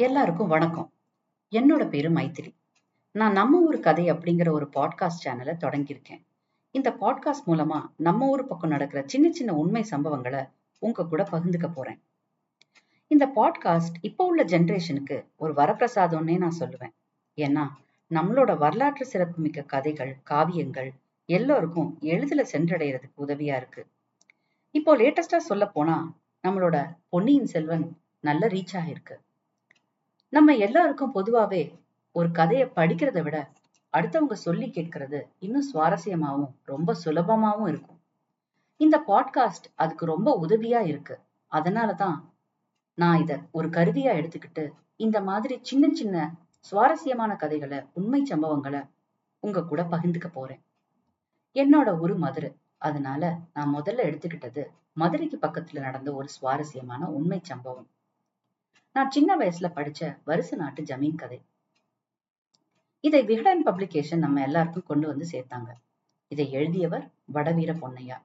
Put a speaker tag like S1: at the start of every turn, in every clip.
S1: எல்லாருக்கும் வணக்கம். என்னோட பேரு மைத்திரி நான் நம்ம ஊர் கதை அப்படிங்கிற ஒரு பாட்காஸ்ட் சேனலை தொடங்கியிருக்கேன். இந்த பாட்காஸ்ட் மூலமா நம்ம ஊர் பக்கம் நடக்கிற சின்ன சின்ன உண்மை சம்பவங்களை உங்க கூட பகிர்ந்துக்க போறேன். இந்த பாட்காஸ்ட் இப்போ உள்ள ஜென்ரேஷனுக்கு ஒரு வரப்பிரசாதம்னே நான் சொல்லுவேன். ஏன்னா நம்மளோட வரலாற்று சிறப்புமிக்க கதைகள் காவியங்கள் எல்லோருக்கும் எளிதில சென்றடைகிறதுக்கு உதவியா இருக்கு. இப்போ லேட்டஸ்டா சொல்ல போனா நம்மளோட பொன்னியின் செல்வன் நல்ல ரீச் ஆகிருக்கு நம்ம எல்லாருக்கும் பொதுவாவே ஒரு கதையை படிக்கிறத விட அடுத்தவங்க சொல்லி கேட்கறது இன்னும் சுவாரஸ்யமாவும் ரொம்ப சுலபமாவும் இருக்கும். இந்த பாட்காஸ்ட் அதுக்கு ரொம்ப உதவியா இருக்கு. அதனாலதான் நான் இத ஒரு கருவியா எடுத்துக்கிட்டு இந்த மாதிரி சின்ன சின்ன சுவாரஸ்யமான கதைகளை உண்மை சம்பவங்களை உங்க கூட பகிர்ந்துக்க போறேன். என்னோட ஒரு மதுரை. அதனால நான் முதல்ல எடுத்துக்கிட்டது மதுரைக்கு பக்கத்துல நடந்த ஒரு சுவாரஸ்யமான உண்மை சம்பவம். நான் சின்ன வயசுல படிச்ச வருச நாட்டு ஜமீன் கதை. இதை விகடன் பப்ளிகேஷன் நம்ம எல்லாருக்கும் கொண்டு வந்து சேர்த்தாங்க. இதை எழுதியவர் வடவீர பொன்னையா.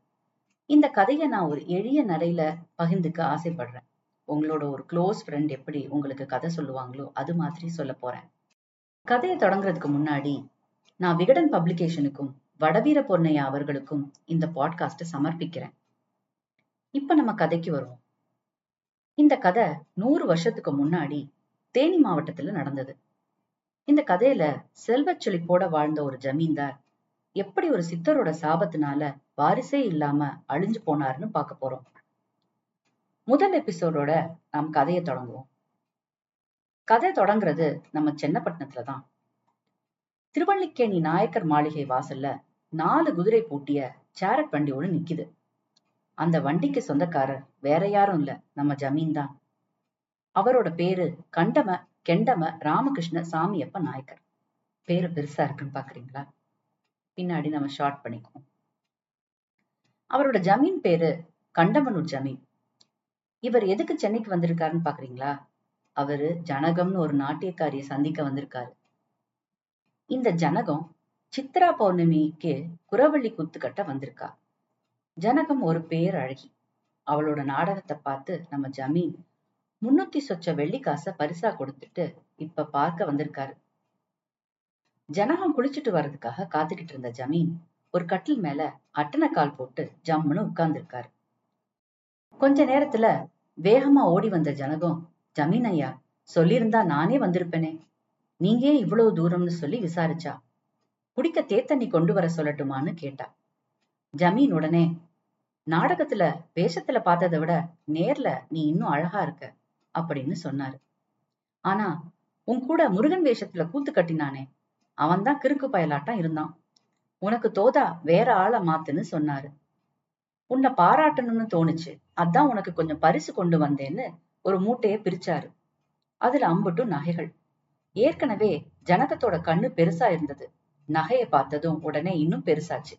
S1: இந்த கதையை நான் ஒரு எளிய நடையில பகிர்ந்துக்க ஆசைப்படுறேன். உங்களோட ஒரு க்ளோஸ் ஃப்ரெண்ட் எப்படி உங்களுக்கு கதை சொல்லுவாங்களோ அது மாதிரி சொல்ல போறேன். கதையை தொடங்குறதுக்கு முன்னாடி நான் விகடன் பப்ளிகேஷனுக்கும் வடவீர பொன்னையா அவர்களுக்கும் இந்த பாட்காஸ்ட சமர்ப்பிக்கிறேன். இப்ப நம்ம கதைக்கு வருவோம். இந்த கதை நூறு வருஷத்துக்கு முன்னாடி தேனி மாவட்டத்துல நடந்தது. இந்த கதையில செல்வச் செழிப்போட வாழ்ந்த ஒரு ஜமீன்தார் எப்படி ஒரு சித்தரோட சாபத்தினால வாரிசே இல்லாம அழிஞ்சு போனாருன்னு பார்க்க போறோம். முதல் எபிசோடோட நாம் கதையை தொடங்குவோம். கதை தொடங்குறது நம்ம சென்னப்பட்டினத்துல தான். திருவள்ளிக்கேணி நாயக்கர் மாளிகை வாசல்ல நாலு குதிரை பூட்டிய சேரட் வண்டி ஒன்று நிக்குது. அந்த வண்டிக்கு சொந்தக்காரர் வேற யாரும் இல்ல. நம்ம ஜமீன் தான் அவரோட பேரு கண்டம கெண்டம ராமகிருஷ்ண சாமியப்ப நாயக்கர். பேரு பெருசா இருக்குன்னு பாக்குறீங்களா? பின்னாடி நம்ம ஷார்ட் பண்ணிக்குவோம். அவரோட ஜமீன் பேரு கண்டமனூர் ஜமீன். இவர் எதுக்கு சென்னைக்கு வந்திருக்காருன்னு பாக்குறீங்களா? அவரு ஜனகம்னு ஒரு நாட்டியக்காரிய சந்திக்க வந்திருக்காரு. இந்த ஜனகம் சித்ரா பௌர்ணமிக்கு குரவள்ளி குத்துக்கட்ட வந்திருக்கா. ஜனகம் ஒரு பேர் அழகி அவளோட நாடகத்தை பார்த்து நம்ம ஜமீன் முன்னூத்தி சொச்ச வெள்ளிக்காச பரிசா கொடுத்துட்டு இப்ப பார்க்க வந்திருக்காரு. ஜனகம் குளிச்சுட்டு வர்றதுக்காக காத்துக்கிட்டு இருந்த ஜமீன் ஒரு கட்டில் மேல அட்டனை கால் போட்டு ஜம்முன்னு உட்கார்ந்துருக்காரு. கொஞ்ச நேரத்துல வேகமா ஓடி வந்த ஜனகம் ஜமீன் ஐயா சொல்லியிருந்தா நானே வந்திருப்பேனே. நீங்க ஏன் இவ்வளவு தூரம்னு சொல்லி விசாரிச்சா? குடிக்க தேத்தண்ணி கொண்டு வர சொல்லட்டுமான்னு கேட்டா. ஜமீன் உடனே நாடகத்துல வேஷத்துல பார்த்ததை விட நேர்ல நீ இன்னும் அழகா இருக்க அப்படின்னு சொன்னாரு. ஆனா உன் கூட முருகன் வேஷத்துல கூத்து கட்டினானே அவன்தான் கிறுக்கு பயலாட்டம் இருந்தான். உனக்கு தோதா வேற ஆளை மாத்துன்னு சொன்னாரு. உன்னை பாராட்டணும்னு தோணுச்சு அதான் உனக்கு கொஞ்சம் பரிசு கொண்டு வந்தேன்னு ஒரு மூட்டையை பிரிச்சாரு. அதுல அம்பட்டும் நகைகள். ஏற்கனவே ஜனகத்தோட கண்ணு பெருசா இருந்தது. நகையை பார்த்ததும் உடனே இன்னும் பெருசாச்சு.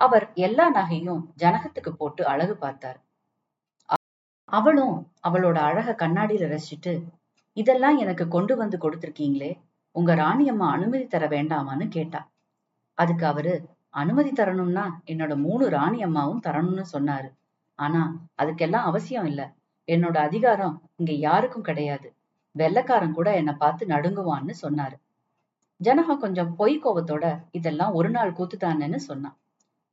S1: அவர் எல்லா நகையும் ஜனகத்துக்கு போட்டு அழகு பார்த்தார். அவளும் அவளோட அழக கண்ணாடியில ரசிச்சுட்டு இதெல்லாம் எனக்கு கொண்டு வந்து கொடுத்திருக்கீங்களே உங்க ராணியம்மா அனுமதி தர வேண்டாமான்னு கேட்டா. அதுக்கு அவரு அனுமதி தரணும்னா என்னோட மூணு ராணி அம்மாவும் தரணும்னு சொன்னாரு. ஆனா அதுக்கெல்லாம் அவசியம் இல்ல. என்னோட அதிகாரம் இங்க யாருக்கும் கிடையாது. வெள்ளக்காரன் கூட என்னை பார்த்து நடுங்குவான்னு சொன்னாரு. ஜனகா கொஞ்சம் பொய் கோபத்தோட இதெல்லாம் ஒரு நாள் கூத்துதானேன்னு சொன்னான்.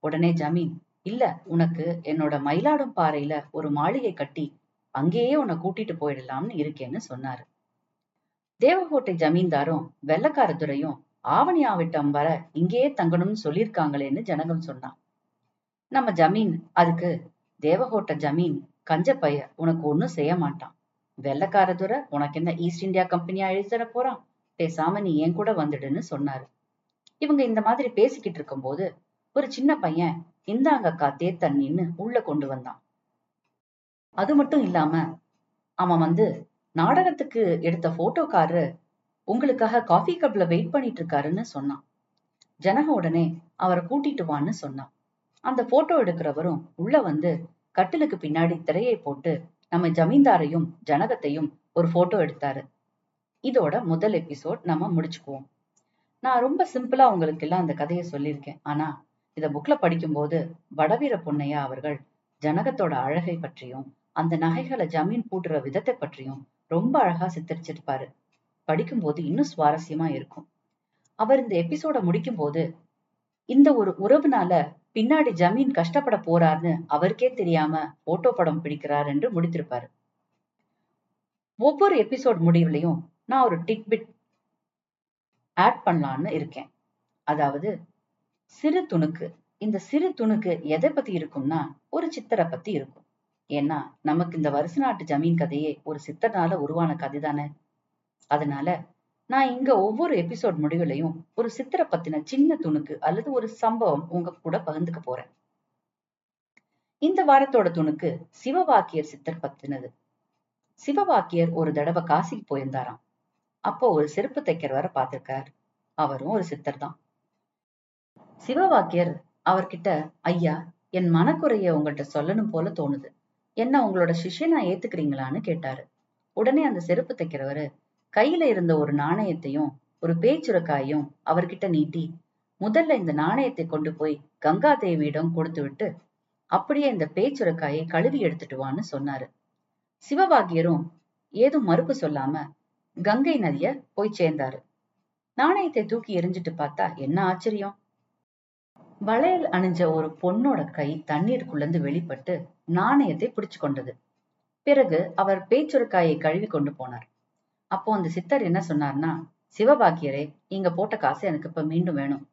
S1: உடனே ஜமீன் இல்ல உனக்கு என்னோட மயிலாடும் பாறையில ஒரு மாளிகை கட்டி அங்கேயே உன்னை கூட்டிட்டு போயிடலாம்னு இருக்கேன்னு சொன்னாரு. தேவகோட்டை ஜமீன்தாரும் வெள்ளக்காரதுறையும் ஆவணி ஆவிட்டம் வர இங்கேயே தங்கணும்னு சொல்லியிருக்காங்களேன்னு ஜனகம் சொன்னான். நம்ம ஜமீன் அதுக்கு தேவகோட்டை ஜமீன் கஞ்ச பைய உனக்கு ஒன்னும் செய்ய மாட்டான். வெள்ளக்காரதுறை உனக்கு என்ன ஈஸ்ட் இந்தியா கம்பெனியா எழுதிட போறான்? பேசாம நீ என் கூட வந்துடுன்னு சொன்னாரு. இவங்க இந்த மாதிரி பேசிக்கிட்டு இருக்கும்போது ஒரு சின்ன பையன் இந்தாங்கக்கா தேத்தண்ணின்னு உள்ள கொண்டு வந்தான். அது மட்டும் இல்லாம அவன் வந்து நாடகத்துக்கு எடுத்த போட்டோக்காரரு உங்களுக்காக காஃபி கப்ல வெயிட் பண்ணிட்டு இருக்காருன்னு சொன்னான். ஜனக உடனே அவரை கூட்டிட்டு வான்னு சொன்னான். அந்த போட்டோ எடுக்கிறவரும் உள்ள வந்து கட்டிலுக்கு பின்னாடி திரையை போட்டு நம்ம ஜமீன்தாரையும் ஜனகத்தையும் ஒரு போட்டோ எடுத்தாரு. இதோட முதல் எபிசோட் நம்ம முடிச்சுக்குவோம். நான் ரொம்ப சிம்பிளா உங்களுக்கு எல்லாம் அந்த கதையை சொல்லியிருக்கேன். ஆனா இத புக்ல படிக்கும்போது வடவீர பொன்னையா அவர்கள் ஜனகத்தோட அழகை பற்றியும் அந்த நகைகளை ஜமீன் பூட்டுற விதத்தை பற்றியும் ரொம்ப அழகா சித்தரிச்சிருப்பாரு. படிக்கும்போது இன்னும் சுவாரஸ்யமா இருக்கும். அவர் இந்த எபிசோட முடிக்கும் போது இந்த ஒரு உறவுனால பின்னாடி ஜமீன் கஷ்டப்பட போறார்னு அவருக்கே தெரியாம போட்டோ படம் பிடிக்கிறார் என்று முடித்திருப்பாரு. ஒவ்வொரு எபிசோட் முடிவுலையும் நான் ஒரு டிக்பிட் ஆட் பண்ணலான்னு இருக்கேன். அதாவது சிறு துணுக்கு. இந்த சிறு துணுக்கு எதை பத்தி இருக்கும்னா ஒரு சித்தரை பத்தி இருக்கும். ஏன்னா நமக்கு இந்த வருஷ நாட்டு ஜமீன் கதையே ஒரு சித்தர்னால உருவான கதை தானே. அதனால நான் இங்க ஒவ்வொரு எபிசோட் முடிவுலையும் ஒரு சித்திர பத்தின சின்ன துணுக்கு அல்லது ஒரு சம்பவம் உங்க கூட பகிர்ந்துக்க போறேன். இந்த வாரத்தோட துணுக்கு சிவவாக்கியர் சித்தர் பத்தினது. சிவவாக்கியர் ஒரு தடவை காசிக்கு போயிருந்தாராம். அப்போ ஒரு செருப்பு தைக்கிறவரை பார்த்திருக்கார். அவரும் ஒரு சித்தர் தான். சிவவாக்கியர் அவர்கிட்ட ஐயா என் மனக்குறைய உங்கள்கிட்ட சொல்லணும் போல தோணுது. என்ன உங்களோட சிஷ்யனா ஏத்துக்கிறீங்களான்னு கேட்டாரு. உடனே அந்த செருப்பு தைக்கிறவரு கையில இருந்த ஒரு நாணயத்தையும் ஒரு பேச்சுரக்காயும் அவர்கிட்ட நீட்டி முதல்ல இந்த நாணயத்தை கொண்டு போய் கங்கா தேவியிடம் கொடுத்து விட்டு அப்படியே இந்த பேச்சுரக்காயை கழுவி எடுத்துட்டு வான்னு சொன்னாரு. சிவபாகியரும் ஏதும் மறுப்பு சொல்லாம கங்கை நதிய போய் சேர்ந்தாரு. நாணயத்தை தூக்கி எரிஞ்சிட்டு பார்த்தா என்ன ஆச்சரியம்? வளையல் அணிஞ்ச ஒரு பொண்ணோட கை தண்ணீருக்குள்ளந்து வெளிப்பட்டு நாணயத்தை பிடிச்சு கொண்டது. பிறகு அவர் பேச்சுரக்காயை கழுவி கொண்டு போனார். அப்போ அந்த சித்தர் என்ன சொன்னார்னா சிவபாக்கியரே இங்க போட்ட காசு எனக்கு இப்ப மீண்டும் வேணும்.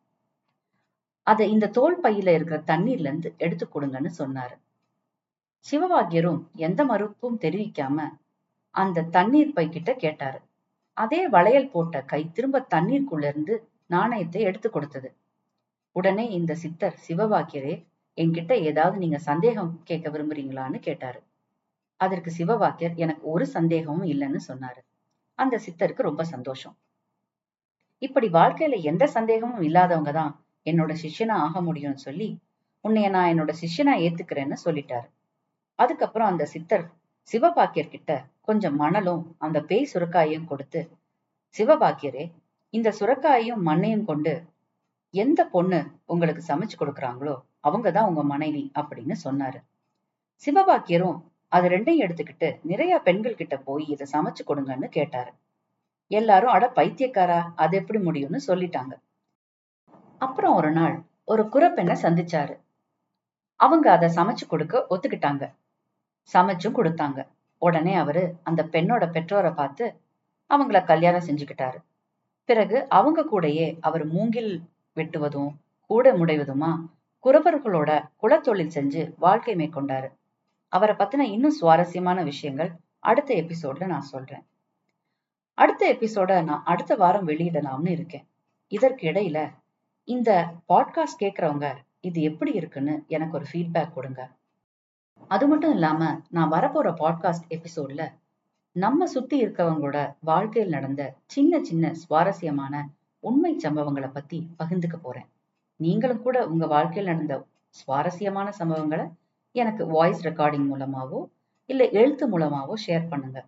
S1: அதை இந்த தோல் பையில இருக்கிற தண்ணீர்ல இருந்து எடுத்து கொடுங்கன்னு சொன்னாரு. சிவபாக்கியரும் எந்த மறுப்பும் தெரிவிக்காம அந்த தண்ணீர் பை கிட்ட கேட்டாரு. அதே வளையல் போட்ட கை திரும்ப தண்ணீருக்குள்ள இருந்து நாணயத்தை எடுத்து கொடுத்தது. உடனே இந்த சித்தர் சிவபாக்கியரே என்கிட்ட ஏதாவது நீங்க சந்தேகம் கேட்க விரும்புறீங்களான்னு கேட்டாரு. அதற்கு சிவபாக்கியர் எனக்கு ஒரு சந்தேகமும் இல்லைன்னு சொன்னாரு. அந்த சித்தருக்கு ரொம்ப சந்தோஷம். இப்படி வாழ்க்கையில எந்த சந்தேகமும் இல்லாதவங்க தான் என்னோட சிஷ்யனா ஆக முடியும்னு சொல்லி உன்னைய நான் என்னோட சிஷ்யனா ஏத்துக்கிறேன்னு சொல்லிட்டாரு. அதுக்கப்புறம் அந்த சித்தர் சிவபாக்கியர் கிட்ட கொஞ்சம் மணலும் அந்த பேய் சுரக்காயையும் கொடுத்து சிவபாக்கியரே இந்த சுரக்காயையும் மண்ணையும் கொண்டு எந்த பொண்ணு உங்களுக்கு சமைச்சு கொடுக்குறாங்களோ அவங்க தான் உங்க மனைவி அப்படின்னு சொன்னாரு. சிவபாக்கியரும் அது ரெண்டையும் எடுத்துக்கிட்டு நிறைய பெண்கள் கிட்ட போய் இதை சமைச்சு கொடுங்கன்னு கேட்டாரு. எல்லாரும் அட பைத்தியக்காரா அது எப்படி முடியும்னு சொல்லிட்டாங்க. அப்புறம் ஒரு நாள் ஒரு குரப்பெண்ணை சந்திச்சாரு. அவங்க அதை சமைச்சு கொடுக்க ஒத்துக்கிட்டாங்க. சமைச்சும் கொடுத்தாங்க. உடனே அவரு அந்த பெண்ணோட பெற்றோரை பார்த்து அவங்கள கல்யாணம் செஞ்சுக்கிட்டாரு. பிறகு அவங்க கூடயே அவர் மூங்கில் வெட்டுவதும் கூட முடைவதுமா? குறவர்களோட குலத்தொழில் செஞ்சு வாழ்க்கை மேற்கொண்டாரு. அவரை பத்தின இன்னும் சுவாரஸ்யமான விஷயங்கள் அடுத்த எபிசோட்ல நான் சொல்றேன். அடுத்த எபிசோட நான் அடுத்த வாரம் வெளியிடலாம்னு இருக்கேன். இதற்கு இடையில இந்த பாட்காஸ்ட் கேட்கறவங்க இது எப்படி இருக்குன்னு எனக்கு ஒரு ஃபீட்பேக் கொடுங்க. அது மட்டும் இல்லாம நான் வரப்போற பாட்காஸ்ட் எபிசோட்ல நம்ம சுத்தி இருக்கவங்களோட வாழ்க்கையில் நடந்த சின்ன சின்ன சுவாரஸ்யமான உண்மை சம்பவங்களை பத்தி பகிர்ந்துக்க போறேன். நீங்களும் கூட உங்க வாழ்க்கையில் நடந்த சுவாரஸ்யமான சம்பவங்களை எனக்கு வாய்ஸ் ரெக்கார்டிங் மூலமாவோ இல்ல எழுத்து மூலமாவோ ஷேர் பண்ணுங்க.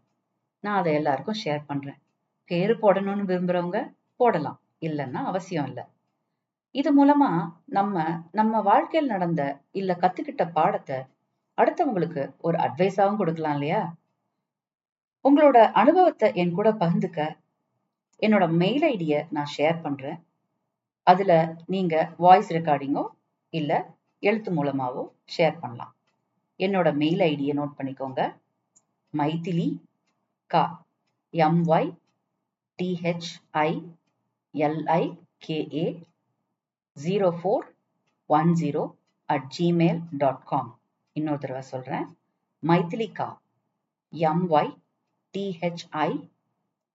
S1: நான் அதை எல்லாருக்கும் ஷேர் பண்றேன். பேரு போடணும்னு விரும்புறவங்க போடலாம். இல்லைன்னா அவசியம் இல்லை. இது மூலமா நம்ம நம்ம வாழ்க்கையில் நடந்த இல்ல கத்துக்கிட்ட பாடத்தை அடுத்தவங்களுக்கு ஒரு அட்வைஸாவும் கொடுக்கலாம் இல்லையா? உங்களோட அனுபவத்தை என் கூட பகிர்ந்துக்க என்னோட மெயில் ஐடியை நான் ஷேர் பண்றேன். அதுல நீங்க வாய்ஸ் ரெக்கார்டிங்கோ இல்ல எழுத்து மூலமாவோ ஷேர் பண்ணலாம். என்னோட மெயில் ஐடியை நோட் பண்ணிக்கோங்க. Maithilika M Y D H I L I K A zero four one zero at Gmail dot com இன்னொரு தடவை சொல்கிறேன் Maithilika M Y D H I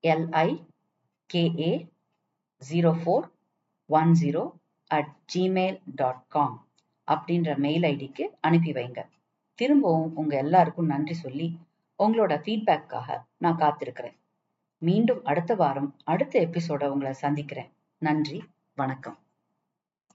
S1: L I K A zero four one zero at Gmail dot com அப்படின்ற mail ஐடிக்கு அனுப்பி வைங்க. திரும்பவும் உங்கள் எல்லாருக்கும் நன்றி சொல்லி உங்களோட ஃபீட்பேக்காக நான் காத்திருக்கிறேன். மீண்டும் அடுத்த வாரம் அடுத்த எபிசோட உங்களை சந்திக்கிறேன். நன்றி வணக்கம்.